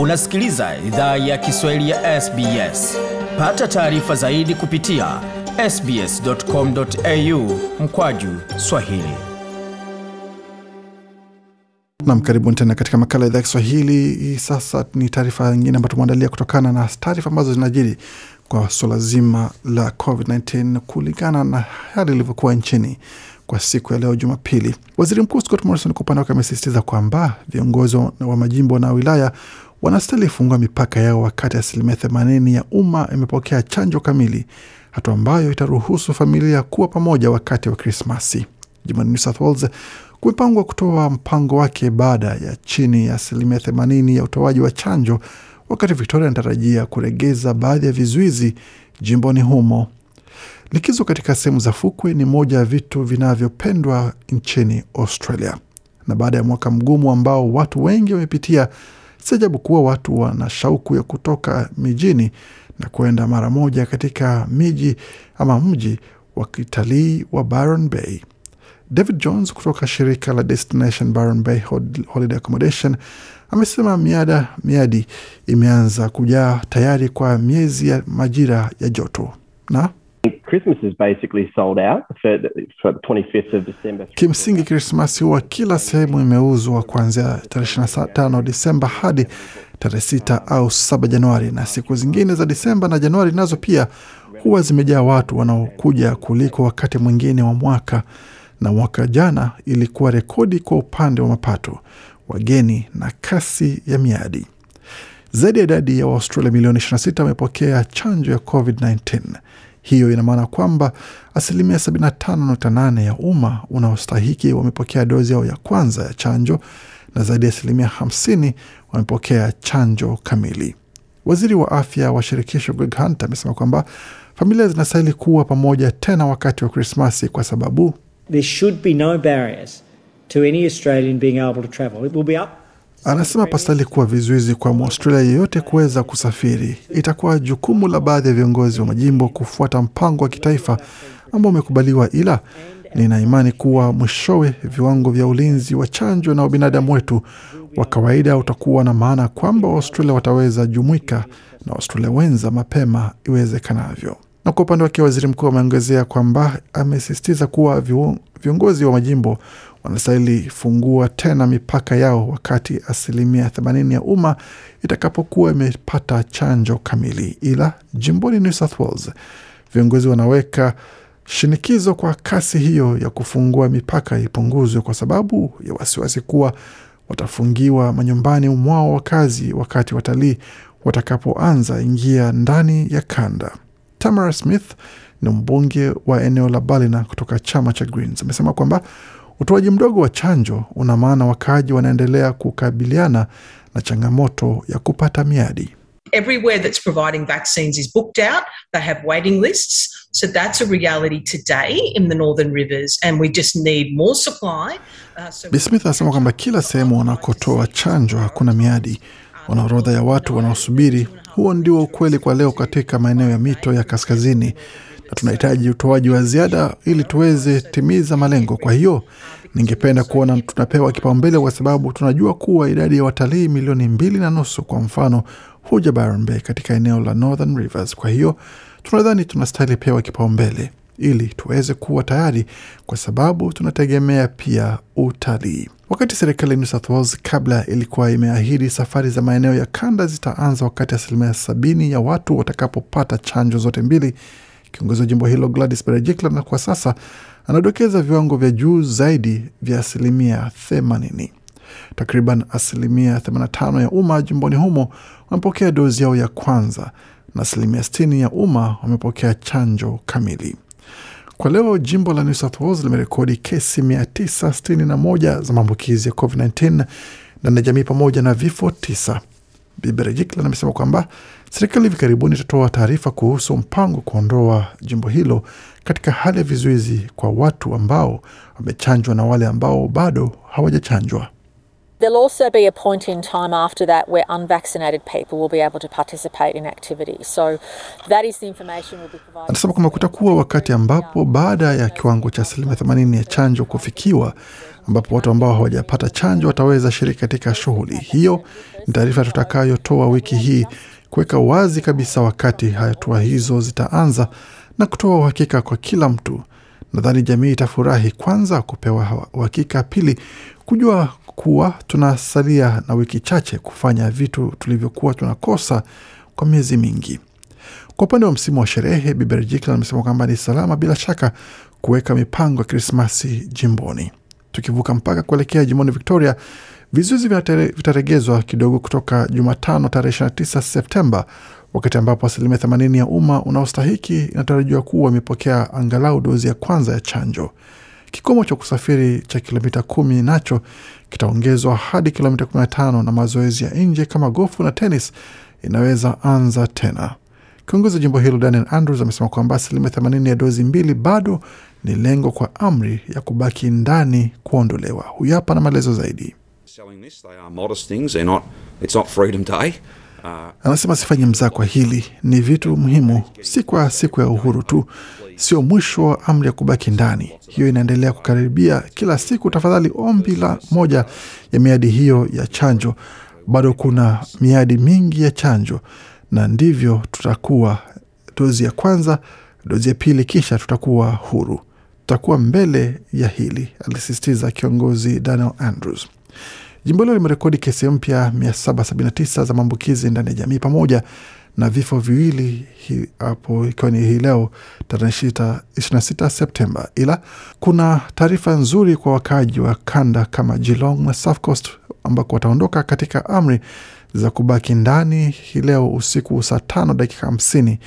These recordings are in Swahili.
Unasikiliza idhaa ya Kiswahili ya SBS. Pata taarifa zaidi kupitia sbs.com.au mkwaju swahili. Nam, karibuni tena katika makala ya idhaa ya Kiswahili. Hii sasa ni taarifa nyingine ambayo tumeandalia kutokana na taarifa ambazo zinajiri kwa suala zima la COVID-19 kulingana na hali ilivyokuwa nchini kwa siku ya leo Jumapili. Waziri Mkuu Scott Morrison kwa upande wake amesisitiza kwamba viongozi wa majimbo na wilaya wanastahili fungua mipaka yao wakati asilimia themanini ya umma imepokea chanjo kamili, hatua ambayo itaruhusu familia kuwa pamoja wakati wa Krismasi. Jimboni New South Wales kumepangwa kutoa mpango wake baada ya chini ya asilimia themanini ya utoaji wa chanjo, wakati Victoria anatarajia kuregeza baadhi ya vizuizi jimboni humo. Likizo katika sehemu za fukwe ni moja ya vitu vinavyopendwa nchini Australia, na baada ya mwaka mgumu ambao watu wengi wamepitia, si ajabu kuwa watu wana shauku ya kutoka mijini na kuenda mara moja katika miji ama mji wa kitalii wa Byron Bay. David Jones kutoka shirika la Destination Byron Bay Holiday Accommodation amesema miada miadi imeanza kujaa tayari kwa miezi ya majira ya joto na Christmas is basically sold out for, for 25th of December. Kimsingi, Krismasi huwa kila sehemu imeuzwa kuanzia tarehe 25 Disemba hadi tarehe 6 au 7 Januari, na siku zingine za Disemba na Januari nazo pia huwa zimejaa watu wanaokuja kuliko wakati mwingine wa mwaka, na mwaka jana ilikuwa rekodi kwa upande wa mapato, wageni na kasi ya miadi. Zaidi ya idadi ya Waustralia milioni 26 wamepokea chanjo ya COVID-19. Hiyo ina maana kwamba asilimia 75.8 ya umma unaostahiki wamepokea dozi yao ya kwanza ya chanjo na zaidi ya asilimia 50 wamepokea chanjo kamili. Waziri wa afya wa shirikisho Greg Hunt amesema kwamba familia zinastahili kuwa pamoja tena wakati wa Krismasi kwa sababu There should be no barriers to any Australian being able to travel. It will be up Anasema pastali kuwa vizuizi kwa Mwaustralia yeyote kuweza kusafiri. Itakuwa jukumu la baadhi ya viongozi wa majimbo kufuata mpango wa kitaifa ambao umekubaliwa, ila nina imani kuwa mwishowe viwango vya ulinzi wa chanjo na ubinadamu wetu wa kawaida utakuwa na maana kwamba Waustralia wataweza jumuika na Waustralia wenza mapema iwezekanavyo. Na kwa upande wake, waziri mkuu ameongezea kwamba amesisitiza kuwa viongozi wa majimbo wanastahili fungua tena mipaka yao wakati asilimia 80 ya umma itakapokuwa imepata chanjo kamili. Ila jimboni New South Wales viongozi wanaweka shinikizo kwa kasi hiyo ya kufungua mipaka ipunguzwe kwa sababu ya wasiwasi kuwa watafungiwa manyumbani mwao wakazi wakati watalii watakapoanza ingia ndani ya kanda. Tamara Smith ni mbunge wa eneo la Ballina kutoka chama cha Greens amesema kwamba utoaji mdogo wa chanjo una maana wakaaji wanaendelea kukabiliana na changamoto ya kupata miadi. Everywhere that's providing vaccines is booked out. They have waiting lists. So that's a reality today in the Northern Rivers, and we just need more supply. Uh, so Bismith anasema kwamba kila sehemu wanakotoa chanjo hakuna miadi, wana orodha ya watu wanaosubiri. Huo ndio ukweli kwa leo katika maeneo ya mito ya kaskazini, na tunahitaji utoaji wa ziada ili tuweze timiza malengo. Kwa hiyo ningependa kuona tunapewa kipaumbele, kwa sababu tunajua kuwa idadi ya watalii milioni mbili na nusu kwa mfano huja Byron Bay katika eneo la Northern Rivers. Kwa hiyo tunadhani tunastahili pewa kipaumbele ili tuweze kuwa tayari, kwa sababu tunategemea pia utalii. Wakati serikali ya New South Wales kabla ilikuwa imeahidi safari za maeneo ya kanda zitaanza wakati asilimia sabini ya watu watakapopata chanjo zote mbili, kiongozi wa jimbo hilo Gladys Berejiklian kwa sasa anadokeza viwango vya juu zaidi vya asilimia themanini. Takriban asilimia 85 ya umma jimboni humo wamepokea dozi yao ya kwanza na asilimia 60 ya umma wamepokea chanjo kamili. Kwa leo jimbo la New South Wales limerekodi kesi 961 za maambukizi ya COVID-19 ndani ya jamii pamoja na vifo tisa. Bibi amesema kwamba serikali hivi karibuni itatoa taarifa kuhusu mpango wa kuondoa jimbo hilo katika hali ya vizuizi kwa watu ambao wamechanjwa na wale ambao bado hawajachanjwa. There'll also be a point in time after that where unvaccinated people will be able to participate in activities. So that is the information we'll be providing. Anasema kwamba kutakuwa wakati ambapo baada ya kiwango cha asilimia 80 ya chanjo kufikiwa, ambapo watu ambao hawajapata chanjo wataweza shiriki katika shughuli hiyo. Ni taarifa tutakayotoa wiki hii kuweka wazi kabisa wakati hatua hizo zitaanza na kutoa uhakika kwa kila mtu. Nadhani jamii itafurahi kwanza kupewa uhakika, pili kujua kuwa tunasalia na wiki chache kufanya vitu tulivyokuwa tunakosa kwa miezi mingi. Kwa upande wa msimu wa sherehe, Bi Berejiklian amesema kwamba ni salama bila shaka kuweka mipango ya Krismasi jimboni. Tukivuka mpaka kuelekea jimboni Victoria, vizuizi vitaregezwa kidogo kutoka Jumatano tarehe 29 Septemba, wakati ambapo asilimia 80 ya umma unaostahiki inatarajiwa kuwa imepokea angalau dozi ya kwanza ya chanjo. Kikomo cha kusafiri cha kilomita kumi nacho kitaongezwa hadi kilomita 15 na mazoezi ya nje kama gofu na tenis inaweza anza tena. Kiongozi wa jimbo hilo Daniel Andrews amesema kwamba asilimia 80 ya dozi mbili bado ni lengo kwa amri ya kubaki ndani kuondolewa. Huyu hapa na maelezo zaidi. Uh, Anasema sifanye mzaa kwa hili, ni vitu muhimu, si kwa siku ya uhuru tu, sio mwisho wa amri ya kubaki ndani. Hiyo inaendelea kukaribia kila siku. Tafadhali, ombi la moja ya miadi hiyo ya chanjo, bado kuna miadi mingi ya chanjo, na ndivyo tutakuwa dozi ya kwanza, dozi ya pili, kisha tutakuwa huru, tutakuwa mbele ya hili, alisisitiza kiongozi Daniel Andrews. Jimbo hilo limerekodi kesi mpya 779 za maambukizi ndani ya jamii pamoja na vifo viwili hapo ikiwa ni hii leo tarehe 26 Septemba, ila kuna taarifa nzuri kwa wakaaji wa kanda kama Geelong na South Coast ambako wataondoka katika amri za kubaki ndani hii leo usiku saa tano dakika hamsini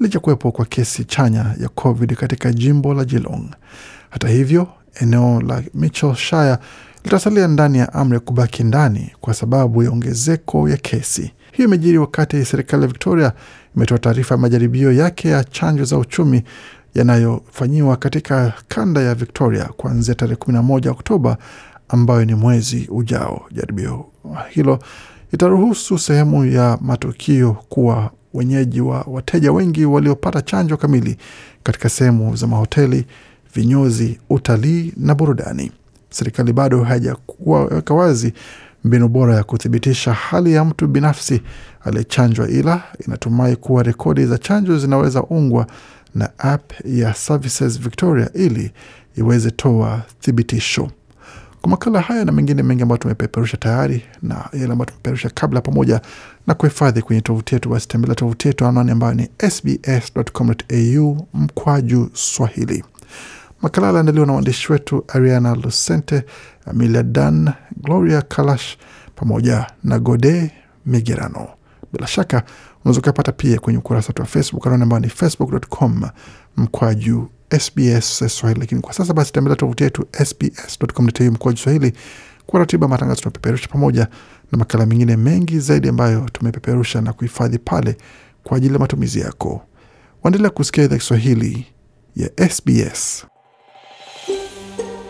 licha kuwepo kwa kesi chanya ya COVID katika jimbo la Geelong. Hata hivyo, eneo la Mitchellshire litasalia ndani ya amri ya kubaki ndani kwa sababu ya ongezeko ya kesi. Hiyo imejiri wakati serikali ya Victoria imetoa taarifa ya majaribio yake ya chanjo za uchumi yanayofanyiwa katika kanda ya Victoria kuanzia tarehe 11 Oktoba ambayo ni mwezi ujao. Jaribio hilo itaruhusu sehemu ya matukio kuwa wenyeji wa wateja wengi waliopata chanjo kamili katika sehemu za mahoteli, vinyozi, utalii na burudani. Serikali bado haijaweka wazi mbinu bora ya kuthibitisha hali ya mtu binafsi aliyechanjwa, ila inatumai kuwa rekodi za chanjo zinaweza ungwa na app ya Services Victoria ili iweze toa thibitisho. Kwa makala haya na mengine mengi ambayo tumepeperusha tayari na yale ambayo tumepeperusha kabla, pamoja na kuhifadhi kwenye tovuti yetu, basi tembelea tovuti yetu anwani ambayo ni sbs.com.au mkwaju Swahili. Makala aliandaliwa na waandishi wetu Ariana Lucente, Amelia Dan, Gloria Kalash pamoja na Gode Migerano. Bila shaka unaweza ukapata pia kwenye ukurasa wetu wa Facebook anaone ambao ni facebook.com mkwaju SBS Swahili. Lakini kwa sasa basi tembelea tovuti yetu sbs.com.au mkwaju Swahili kwa ratiba matangazo tunapeperusha pamoja na makala mengine mengi zaidi ambayo tumepeperusha na kuhifadhi pale kwa ajili ya matumizi yako. Waendelea kusikia idhaa Kiswahili ya SBS.